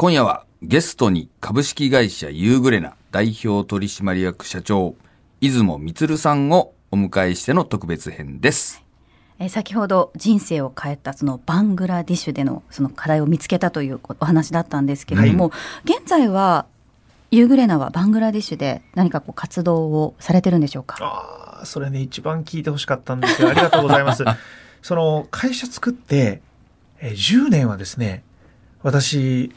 今夜はゲストに株式会社ユーグレナ代表取締役社長、出雲充さんをお迎えしての特別編です。えー先ほど人生を変えたそのバングラディッシュでのその課題を見つけたというお話だったんですけれども、現在はユーグレナはバングラディッシュで何かこう活動をされてるんでしょうか？ああ、それね、一番聞いてほしかったんですよ。ありがとうございます。その、会社作って、えー10年はですね、私、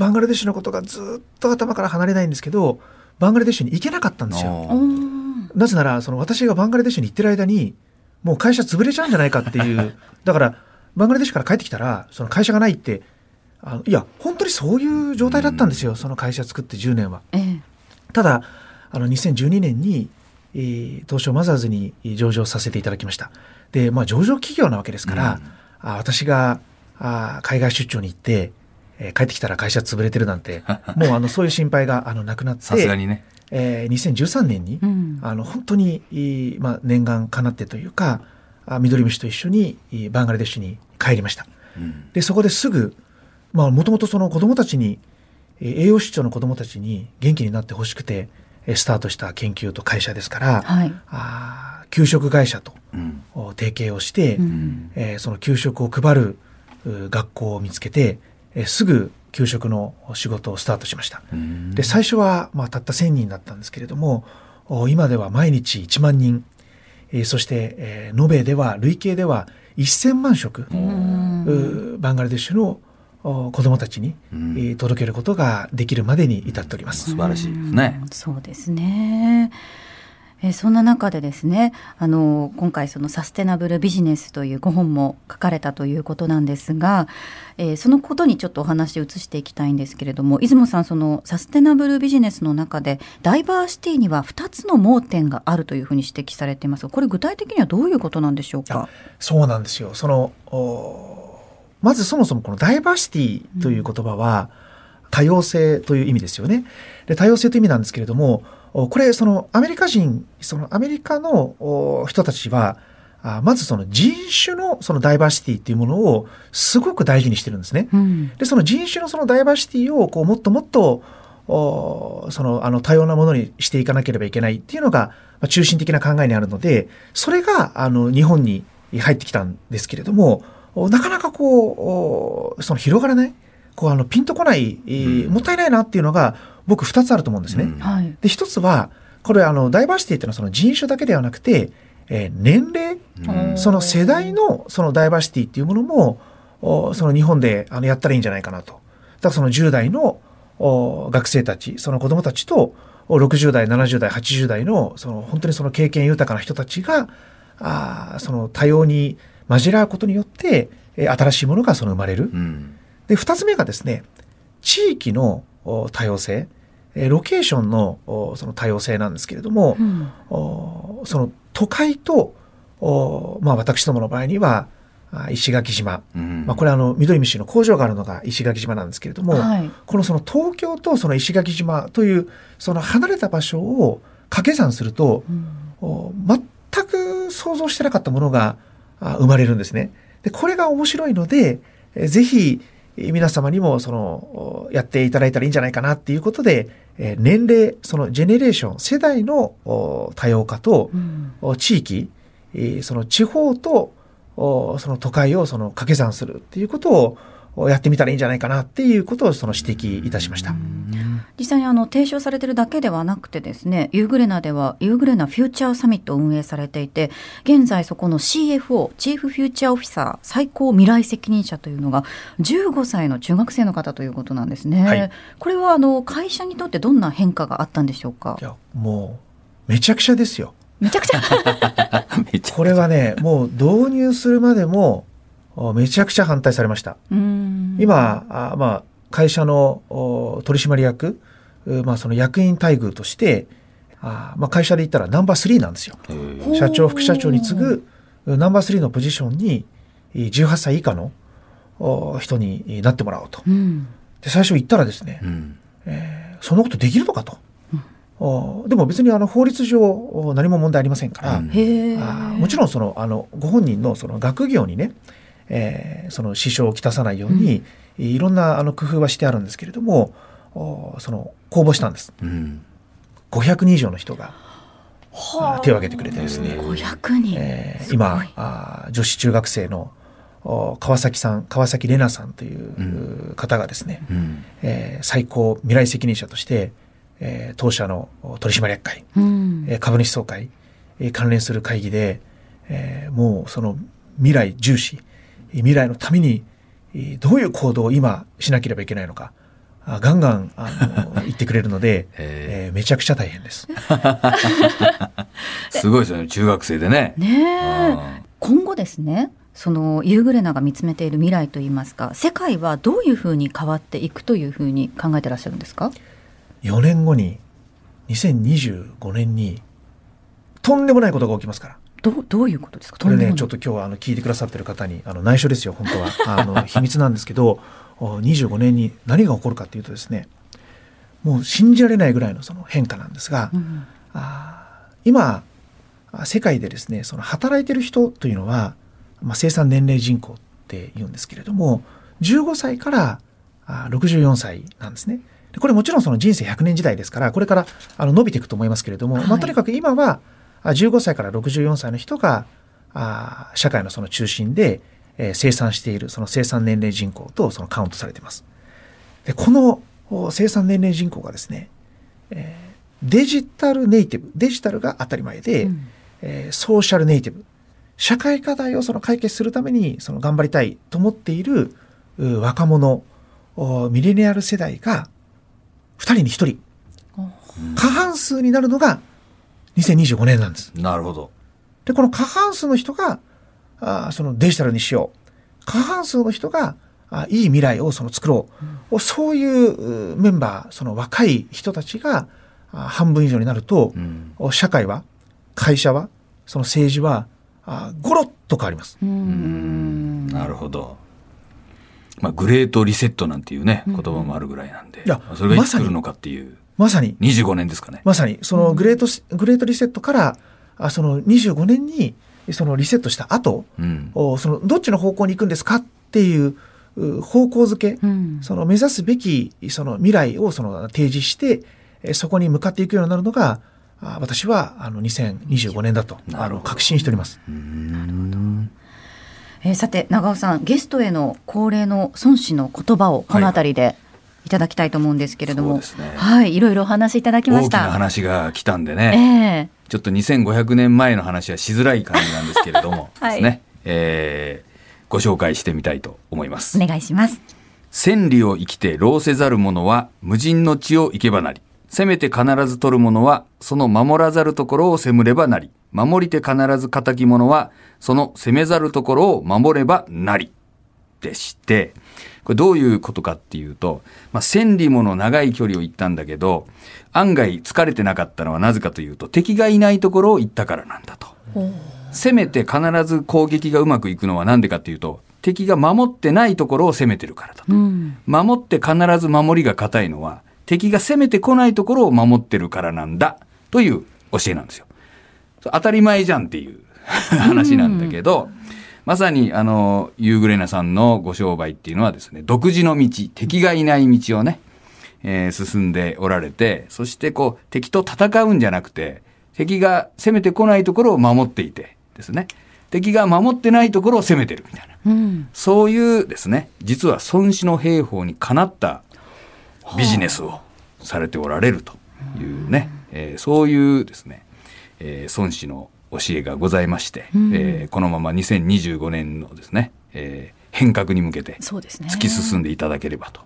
バングラデシュのことがずっと頭から離れないんですけど、バングラデシュに行けなかったんですよ。なぜなら、その私がバングラデシュに行ってる間に、もう会社潰れちゃうんじゃないかっていう。だから、バングラデシュから帰ってきたら、その会社がないって、あのいや、本当にそういう状態だったんですよ。その会社作って10年は。ええただ、あの、2012年に、えー東証マザーズに上場させていただきました。で、まあ、上場企業なわけですから、あ私があ海外出張に行って、えー帰ってきたら会社潰れてるなんて、もうあの、そういう心配があのなくなって、さすがにね。えー2013年に、うん。あの本当に、いいまあ、念願かなってというかあ緑虫と一緒にいバングラデシュに帰りました。うん。でそこですぐもともとその子供たちにえー栄養失調の子供たちに元気になってほしくてえースタートした研究と会社ですから、はい。あー給食会社とうん。お提携をして、うん。えーその給食を配るう学校を見つけて、えーすぐ給食の仕事をスタートしました。うんで最初は、まあ、たった1,000人だったんですけれどもお今では毎日1万人、えーそして、えー延べでは累計では1,000万食、バングラデシュのお子どもたちに、うんえー届けることができるまでに至っております。素晴らしいですねうん。そうですね。えそんな中でですね、あの今回そのサステナブルビジネスというご本も書かれたということなんですが、えーそのことにちょっとお話を移していきたいんですけれども、出雲さんそのサステナブルビジネスの中でダイバーシティには2つの盲点があるというふうに指摘されていますが、これ具体的にはどういうことなんでしょうか？そうなんですよ。その、まずそもそもこのダイバーシティという言葉は、多様性という意味ですよね。で、多様性という意味なんですけれども、これ、そのアメリカ人、そのアメリカのお人たちは、あまずその人種のそのダイバーシティっていうものをすごく大事にしてるんですね。うんで、その人種のそのダイバーシティをこうもっともっと、おそのあの多様なものにしていかなければいけないっていうのがまあ中心的な考えにあるので、それがあの日本に入ってきたんですけれども、おなかなかこう、おその広がらない、こうあのピンとこない、もったいないなっていうのが僕二つあると思うんですね。うんはい。で、一つは、これあのダイバーシティっていうのはその人種だけではなくて、えー年齢、うんその世代のそのダイバーシティっていうものも、おその日本であのやったらいいんじゃないかなと。だからその10代のお学生たち、その子供たちと、お60代、70代、80代の、その本当にその経験豊かな人たちが、あーその多様に混じらうことによって、えー新しいものがその生まれる。うんで、二つ目がですね、地域のお多様性、えーロケーションのおその多様性なんですけれども、うんおその都会と、おまあ私どもの場合には、あ石垣島、うんまあこれはあの緑虫の工場があるのが石垣島なんですけれども、はい。このその東京とその石垣島というその離れた場所を掛け算すると、うんお全く想像してなかったものがあ生まれるんですね。で、これが面白いので、えーぜひえー皆様にもそのおやっていただいたらいいんじゃないかなっていうことで、えー年齢、そのジェネレーション、世代のお多様化とうんお地域、えーその地方とおその都会をその掛け算するっていうことをおやってみたらいいんじゃないかなっていうことをその指摘いたしました。実際にあの提唱されてるだけではなくてですねユーグレナではユーグレナフューチャーサミットを運営されていて現在そこの CFO チーフフューチャーオフィサー最高未来責任者というのが15歳の中学生の方ということなんですね、はい。これはあの会社にとってどんな変化があったんでしょうか？いや、もう、めちゃくちゃですよ。めちゃくちゃ？これはね、もう導入するまでも、おめちゃくちゃ反対されました。うん。今、あまあ、会社のお取締役、うまあ、その役員待遇として、あまあ、会社で言ったらナンバー3なんですよ。社長、副社長に次ぐうナンバー3のポジションに、えー18歳以下のお人になってもらおうと。うん。で、最初言ったらですね、うん。えーそんなことできるのかと。おでも別にあの法律上お何も問題ありませんから、うん。あー。もちろんそのあのご本人のその学業にね、えーその支障をきたさないように、えーいろんなあの工夫はしてあるんですけれどもおその公募したんです。うん。500人以上の人がはあ。手を挙げてくれてですね、500人、えー今あー女子中学生のお川崎さん川崎玲奈さんというう方がですね、うん。えー最高未来責任者として、えー当社のお取締役会、うん。えー株主総会、えー関連する会議で、えーもうその未来重視えー未来のためにえーどういう行動を今しなければいけないのかあガンガンあの 言ってくれるので、ええーめちゃくちゃ大変です。すごいですよね、中学生でね。ね今後ですねそのユーグレナが見つめている未来といいますか世界はどういうふうに変わっていくというふうに考えてらっしゃるんですか？4年後に2025年にとんでもないことが起きますから。どうどういうことですか？これね、ちょっと今日はあの聞いてくださってる方にあの内緒ですよ、本当は。あの秘密なんですけど、お25年に何が起こるかっていうとですね、もう信じられないぐらいのその変化なんですが、うんあー今、あ世界でですね、その働いてる人というのは、まあ、生産年齢人口って言うんですけれども、15歳からあ64歳なんですね。でこれもちろんその人生100年時代ですから、これからあの伸びていくと思いますけれども、はいまあ、とにかく今はあ15歳から64歳の人があ社会のその中心で、えー生産しているその生産年齢人口とそのカウントされています。でこのお生産年齢人口がですね、えーデジタルネイティブデジタルが当たり前で、うんえーソーシャルネイティブ社会課題をその解決するためにその頑張りたいと思っているう若者おミレニアル世代が2人に1人過半数になるのが2025年なんです。なるほど。でこの過半数の人があーそのデジタルにしよう過半数の人があいい未来をその作ろう、そういううメンバーその若い人たちがあ半分以上になるとう、ん。お社会は会社はその政治はあゴロッと変わります。ううんん。なるほど。まあ、グレートリセットなんていうね、言葉もあるぐらいなんで。いやそれがいまさにつ来るのかっていう。まさに。25年ですかね。まさに。そのグレートス、グレートリセットからあその25年にそのリセットした後うん。おそのどっちの方向に行くんですかっていうう方向づけ、うん。その目指すべきその未来をその提示してえそこに向かっていくようになるのがあ私はあの2025年だとあの確信しております。うん。えーさて長尾さんゲストへの恒例の孫子の言葉をこの辺りでいただきたいと思うんですけれども、ねはい、いろいろお話しいただきま大きなした。話が来たんでえね。えちょっと2500年前の話はしづらい感じなんですけれども、はいですね。えーご紹介してみたいと思います。お願いします。千里を生きて労せざる者は無人の地を行けばなり。せめて必ず取る者はその守らざるところを責むればなり。守りて必ず仇き者はその責めざるところを守ればなり。でして、これどういうことかっていうと、まあ、千里もの長い距離を行ったんだけど、案外疲れてなかったのはなぜかというと、敵がいないところを行ったからなんだと。攻めて必ず攻撃がうまくいくのは何でかっていうと、敵が守ってないところを攻めてるからだと。うん、守って必ず守りが硬いのは、敵が攻めてこないところを守ってるからなんだ、という教えなんですよ。当たり前じゃんっていう話なんだけど、まさにあの、ユーグレナさんのご商売っていうのはですね、独自の道、敵がいない道をね、えー進んでおられて、そしてこう、敵と戦うんじゃなくて、敵が攻めてこないところを守っていてですね、敵が守ってないところを攻めてるみたいな。うん、そういうですね、実は孫子の兵法にかなったビジネスをされておられるというね、えーそういうですね、えー孫子の教えがございまして、うんえーこのまま2025年のですね、えー変革に向けてそうですね。突き進んでいただければと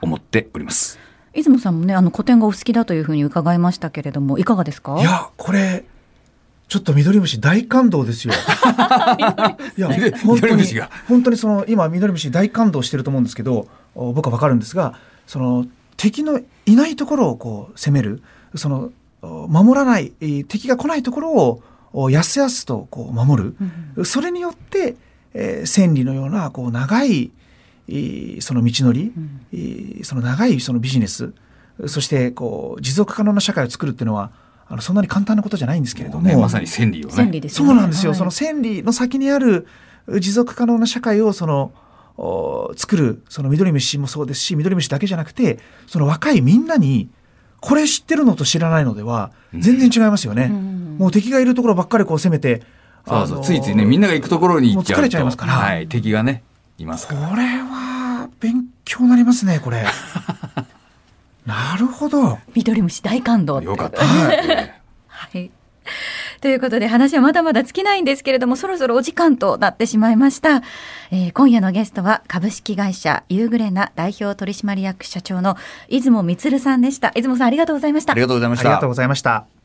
思っております。出雲さんもね、あの古典がお好きだというふうに伺いましたけれども、いかがですか？いやこれちょっと緑虫大感動ですよ。いや緑本当に緑虫が本当にその今緑虫大感動してると思うんですけどお僕はわかるんですがその敵のいないところをこう攻めるそのお守らないえー敵が来ないところをおやすやすとこう守る、うんそれによって、えー千里のようなこう長いえーその道のり、その長いそのビジネスそしてこう持続可能な社会を作るっていうのはあのそんなに簡単なことじゃないんですけれども、ね、まさに千里をね。千里ですよね。そうなんですよ、はい。その千里の先にある持続可能な社会をそのお作るその緑虫もそうですし緑虫だけじゃなくてその若いみんなにこれ知ってるのと知らないのでは全然違いますよね。うんもう敵がいるところばっかりこう攻めてそうそうあのついついね、みんなが行くところに行っちゃうと。疲れちゃいますからはい、敵がね、いますから。これは勉強になりますねこれ。なるほど。緑虫大感動よかった。はいねはい。ということで話はまだまだ尽きないんですけれどもそろそろお時間となってしまいました、えー今夜のゲストは株式会社ユーグレナ代表取締役社長の出雲充さんでした出雲さんありがとうございましたありがとうございましたありがとう。ございました。